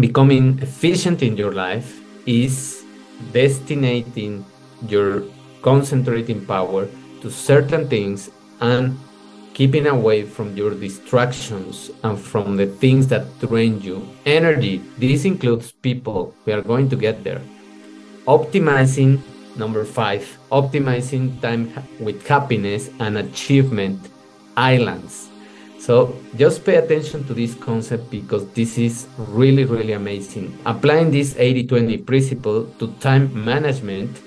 becoming efficient in your life is destinating your concentrating power to certain things and keeping away from your distractions and from the things that drain you. Energy, this includes people. We are going to get there. Optimizing, number five, optimizing time with happiness and achievement islands. So just pay attention to this concept because this is really, really amazing. Applying this 80 20 principle to time management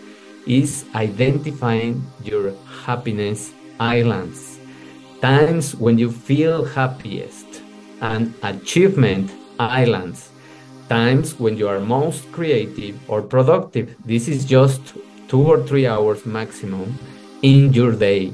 is identifying your happiness islands, times when you feel happiest, and achievement islands, times when you are most creative or productive. This is just two or three hours maximum in your day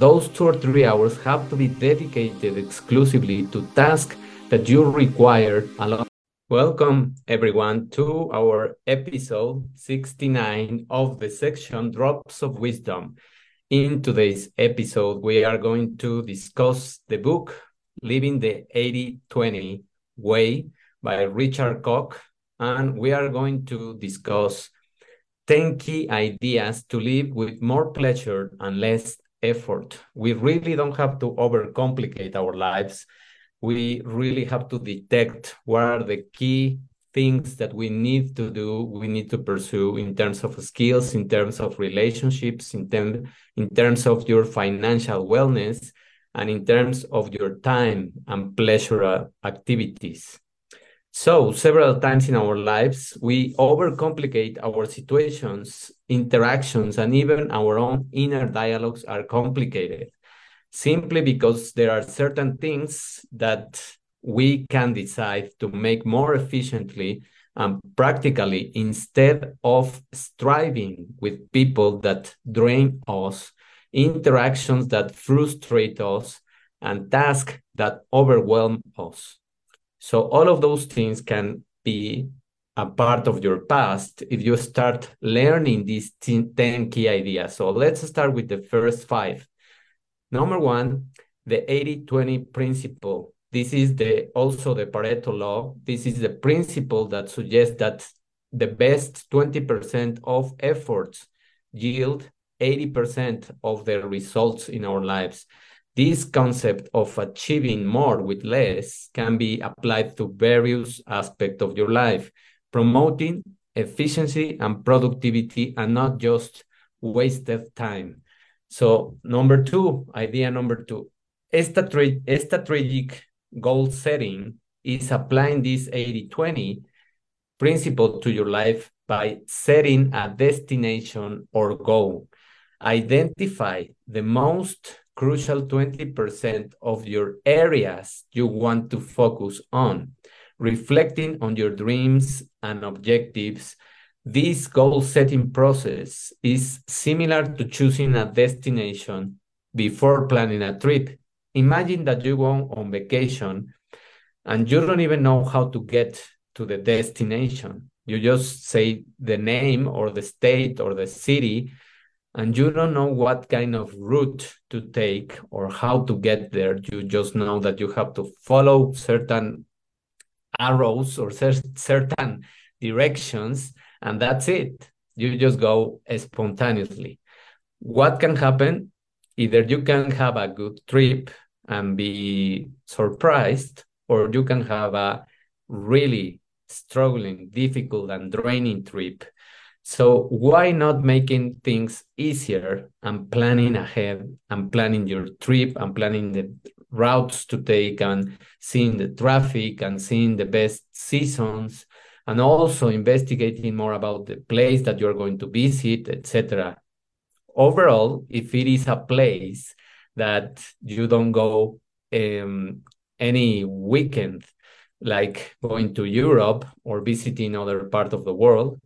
those two or three hours have to be dedicated exclusively to tasks that you require a lot. Welcome everyone to our episode 69 of the section Drops of Wisdom. In today's episode, we are going to discuss the book Living the 80 20 Way by Richard Koch, and we are going to discuss 10 key ideas to live with more pleasure and less effort. We really don't have to overcomplicate our lives. We really have to detect what are the key things that we need to do, we need to pursue in terms of skills, in terms of relationships, in, term, in terms of your financial wellness, and in terms of your time and pleasure activities. So, several times in our lives, we overcomplicate our situations, interactions, and even our own inner dialogues are complicated simply because there are certain things that we can decide to make more efficiently and practically instead of striving with people that drain us, interactions that frustrate us, and tasks that overwhelm us. So all of those things can be a part of your past if you start learning these 10 key ideas. So let's start with the first five. Number one, the 80-20 principle. This is the also the Pareto law. This is the principle that suggests that the best 20% of efforts yield 80% of the results in our lives. This concept of achieving more with less can be applied to various aspects of your life, promoting efficiency and productivity and not just wasted time. So, number two, idea number two, strategic goal setting is applying this 80 20 principle to your life by setting a destination or goal. Identify the most crucial 20% of your areas you want to focus on, reflecting on your dreams and objectives. This goal setting process is similar to choosing a destination before planning a trip. Imagine that you go on vacation and you don't even know how to get to the destination. You just say the name or the state or the city and you don't know what kind of route to take or how to get there. You just know that you have to follow certain arrows or certain directions and that's it. You just go spontaneously. What can happen? Either you can have a good trip and be surprised or you can have a really struggling difficult and draining trip so why not making things easier and planning ahead and planning your trip and planning the routes to take and seeing the traffic and seeing the best seasons and also investigating more about the place that you're going to visit, etc. Overall, if it is a place that you don't go um, any weekend, like going to Europe or visiting other part of the world,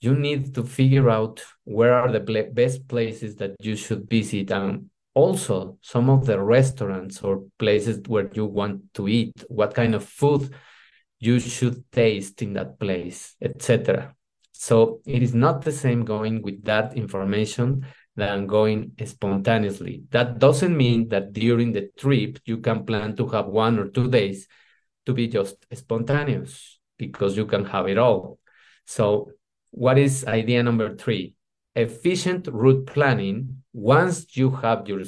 you need to figure out where are the best places that you should visit and also some of the restaurants or places where you want to eat what kind of food you should taste in that place etc so it is not the same going with that information than going spontaneously that doesn't mean that during the trip you can plan to have one or two days to be just spontaneous because you can have it all. So, what is idea number three? Efficient route planning. Once you have your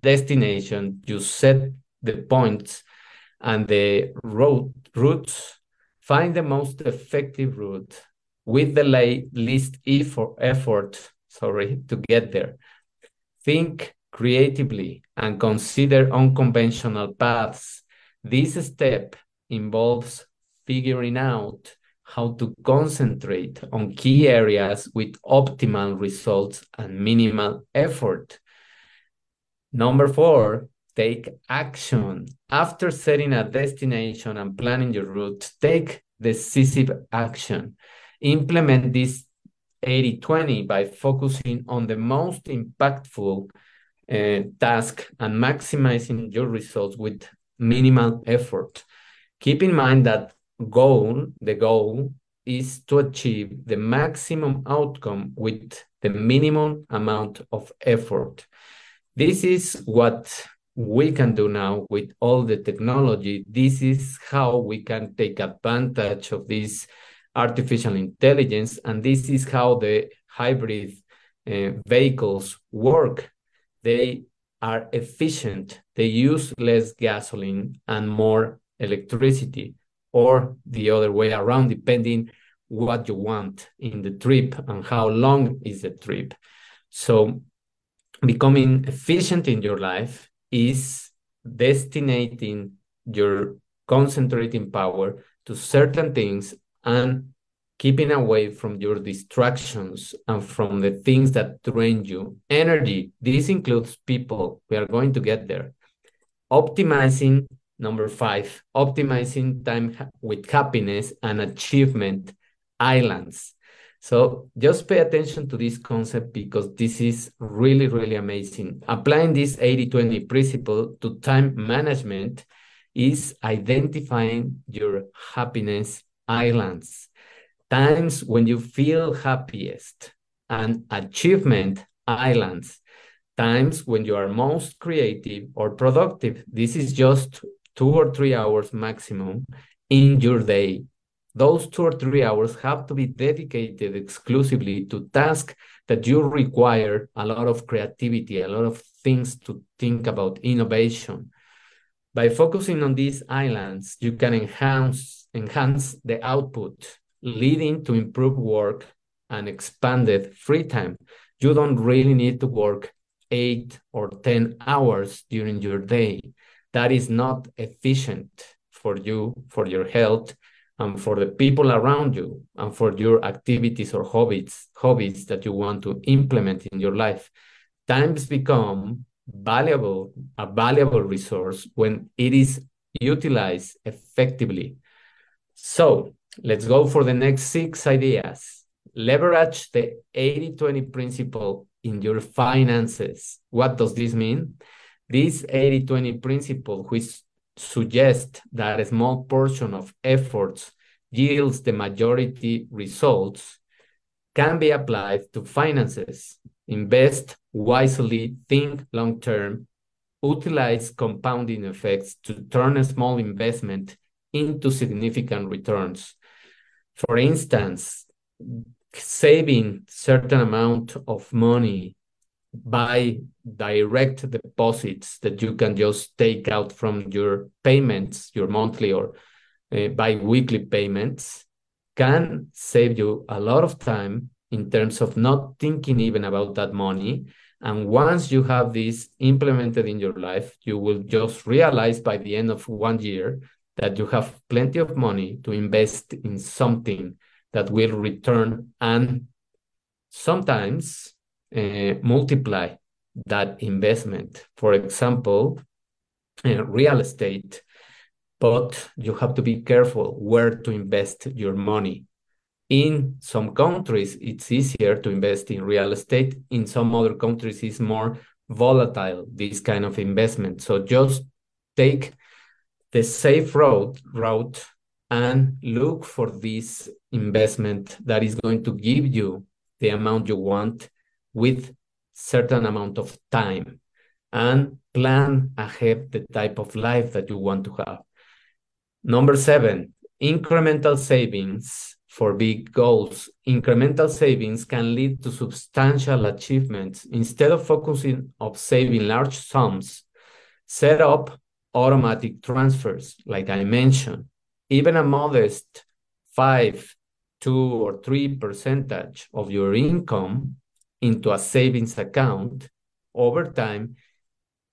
destination, you set the points and the road routes, find the most effective route with the least effort, effort sorry, to get there. Think creatively and consider unconventional paths. This step involves figuring out how to concentrate on key areas with optimal results and minimal effort. Number four, take action. After setting a destination and planning your route, take decisive action. Implement this 80 20 by focusing on the most impactful uh, task and maximizing your results with minimal effort. Keep in mind that goal, the goal is to achieve the maximum outcome with the minimum amount of effort. This is what we can do now with all the technology. This is how we can take advantage of this artificial intelligence, and this is how the hybrid uh, vehicles work. They are efficient, they use less gasoline and more electricity, or the other way around, depending what you want in the trip and how long is the trip. So becoming efficient in your life is destinating your concentrating power to certain things and keeping away from your distractions and from the things that drain you. Energy, this includes people. We are going to get there. Optimizing, number five, optimizing time with happiness and achievement islands. So just pay attention to this concept because this is really, really amazing. Applying this 80 20 principle to time management is identifying your happiness islands, times when you feel happiest, and achievement islands, times when you are most creative or productive. This is just two or three hours maximum in your day. Those two or three hours have to be dedicated exclusively to tasks that you require a lot of creativity, a lot of things to think about, innovation. By focusing on these islands, you can enhance enhance the output, leading to improved work and expanded free time. You don't really need to work eight or 10 hours during your day. That is not efficient for you, for your health, and for the people around you, and for your activities or hobbies, hobbies that you want to implement in your life. Times become valuable, a valuable resource when it is utilized effectively so let's go for the next six ideas. Leverage the 80 20 principle in your finances. What does this mean? This 80 20 principle, which suggests that a small portion of efforts yields the majority results, can be applied to finances. Invest wisely, think long term, utilize compounding effects to turn a small investment into significant returns. For instance, saving certain amount of money by direct deposits that you can just take out from your payments, your monthly or uh, bi-weekly payments, can save you a lot of time in terms of not thinking even about that money. And once you have this implemented in your life, you will just realize by the end of one year that you have plenty of money to invest in something that will return and sometimes uh, multiply that investment. For example, uh, real estate, but you have to be careful where to invest your money. In some countries, it's easier to invest in real estate. In some other countries, it's more volatile, this kind of investment. So just take the safe route route and look for this investment that is going to give you the amount you want with certain amount of time and plan ahead the type of life that you want to have number 7 incremental savings for big goals. Incremental savings can lead to substantial achievements. Instead of focusing on saving large sums, set up automatic transfers, like I mentioned. Even a modest 5, 2, or 3 percentage of your income into a savings account over time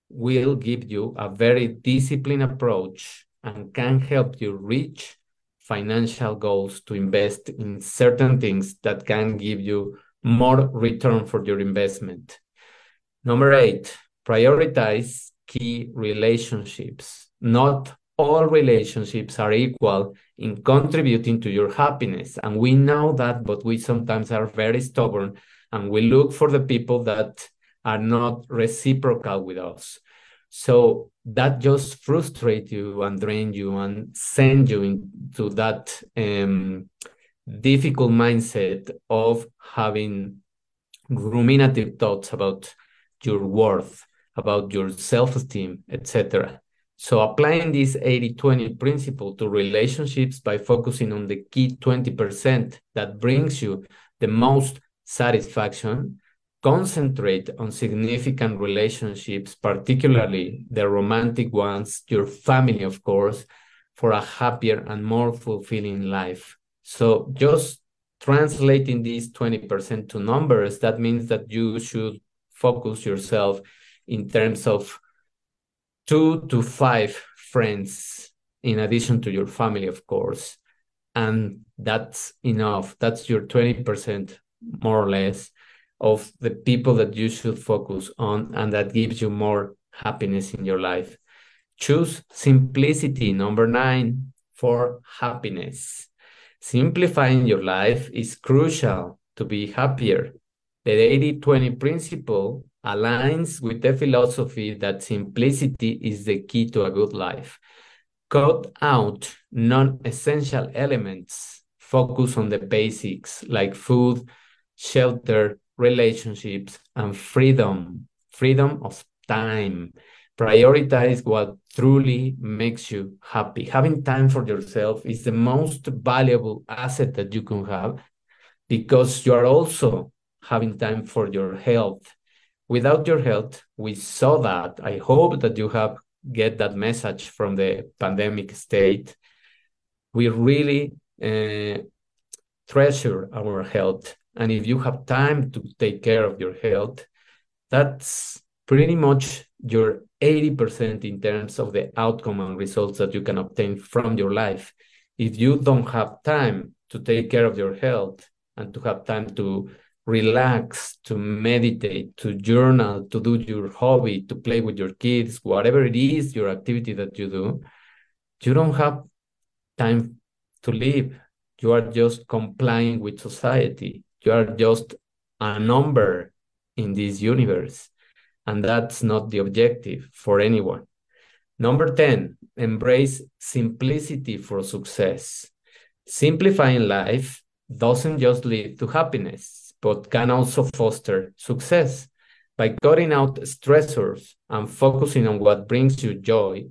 will give you a very disciplined approach and can help you reach financial goals to invest in certain things that can give you more return for your investment. Number eight, prioritize key relationships. Not all relationships are equal in contributing to your happiness. And we know that, but we sometimes are very stubborn and we look for the people that are not reciprocal with us. So that just frustrate you and drain you and send you into that um, difficult mindset of having ruminative thoughts about your worth, about your self-esteem, etc. So applying this 80-20 principle to relationships by focusing on the key 20% that brings you the most satisfaction concentrate on significant relationships, particularly the romantic ones, your family, of course, for a happier and more fulfilling life. So just translating these 20% to numbers, that means that you should focus yourself in terms of two to five friends in addition to your family, of course. And that's enough. That's your 20%, more or less of the people that you should focus on and that gives you more happiness in your life. Choose simplicity, number nine, for happiness. Simplifying your life is crucial to be happier. The 80 20 principle aligns with the philosophy that simplicity is the key to a good life. Cut out non essential elements, focus on the basics like food, shelter, relationships, and freedom, freedom of time. Prioritize what truly makes you happy. Having time for yourself is the most valuable asset that you can have because you are also having time for your health. Without your health, we saw that. I hope that you have get that message from the pandemic state. We really uh, treasure our health and if you have time to take care of your health, that's pretty much your 80% in terms of the outcome and results that you can obtain from your life. If you don't have time to take care of your health and to have time to relax, to meditate, to journal, to do your hobby, to play with your kids, whatever it is, your activity that you do, you don't have time to live. You are just complying with society. You are just a number in this universe. And that's not the objective for anyone. Number 10, embrace simplicity for success. Simplifying life doesn't just lead to happiness, but can also foster success. By cutting out stressors and focusing on what brings you joy,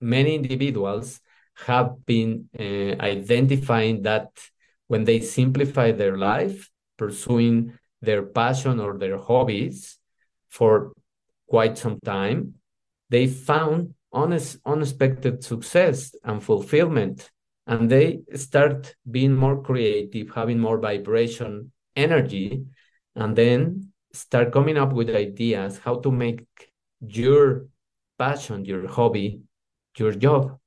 many individuals have been uh, identifying that when they simplify their life, pursuing their passion or their hobbies for quite some time, they found honest, unexpected success and fulfillment. And they start being more creative, having more vibration, energy, and then start coming up with ideas how to make your passion, your hobby, your job.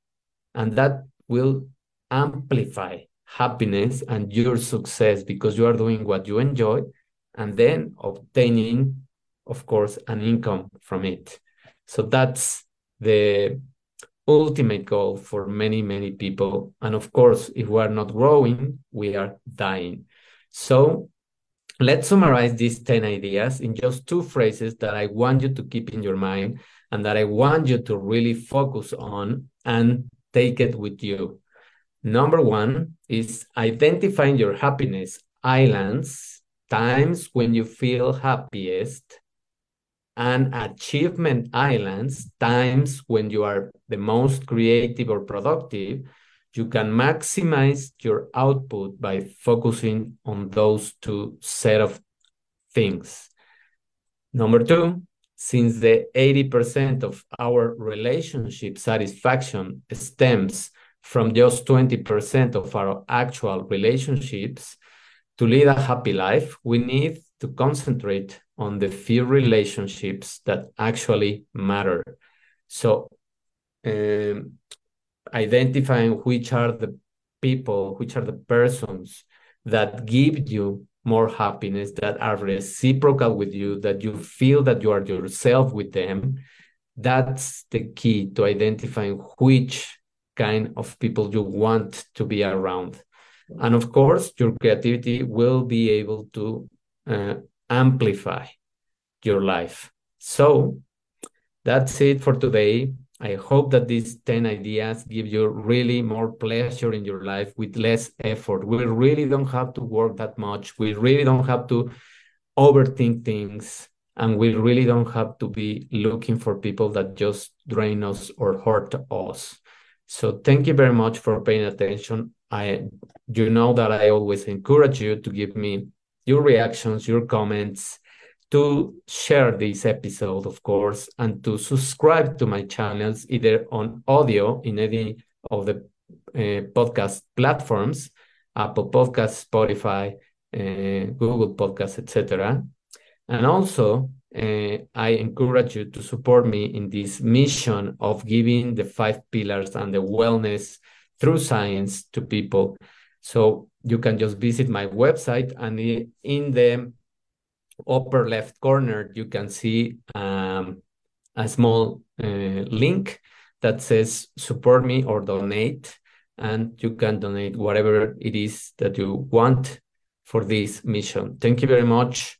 And that will amplify happiness and your success because you are doing what you enjoy and then obtaining of course an income from it. So that's the ultimate goal for many many people. And of course if we are not growing we are dying. So let's summarize these 10 ideas in just two phrases that i want you to keep in your mind and that i want you to really focus on and take it with you Number one is identifying your happiness islands, times when you feel happiest, and achievement islands, times when you are the most creative or productive. You can maximize your output by focusing on those two set of things. Number two, since the 80% of our relationship satisfaction stems from just 20% of our actual relationships, to lead a happy life, we need to concentrate on the few relationships that actually matter. So, um, identifying which are the people, which are the persons that give you more happiness, that are reciprocal with you, that you feel that you are yourself with them. That's the key to identifying which kind of people you want to be around. And of course, your creativity will be able to uh, amplify your life. So that's it for today. I hope that these 10 ideas give you really more pleasure in your life with less effort. We really don't have to work that much. We really don't have to overthink things. And we really don't have to be looking for people that just drain us or hurt us. So thank you very much for paying attention. I you know that I always encourage you to give me your reactions, your comments, to share this episode, of course, and to subscribe to my channels either on audio in any of the uh, podcast platforms, Apple Podcasts, Spotify, uh, Google Podcasts, etc. And also, uh, I encourage you to support me in this mission of giving the five pillars and the wellness through science to people. So you can just visit my website and in the upper left corner, you can see um, a small uh, link that says support me or donate. And you can donate whatever it is that you want for this mission. Thank you very much.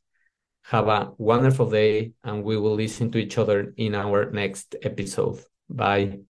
Have a wonderful day, and we will listen to each other in our next episode. Bye.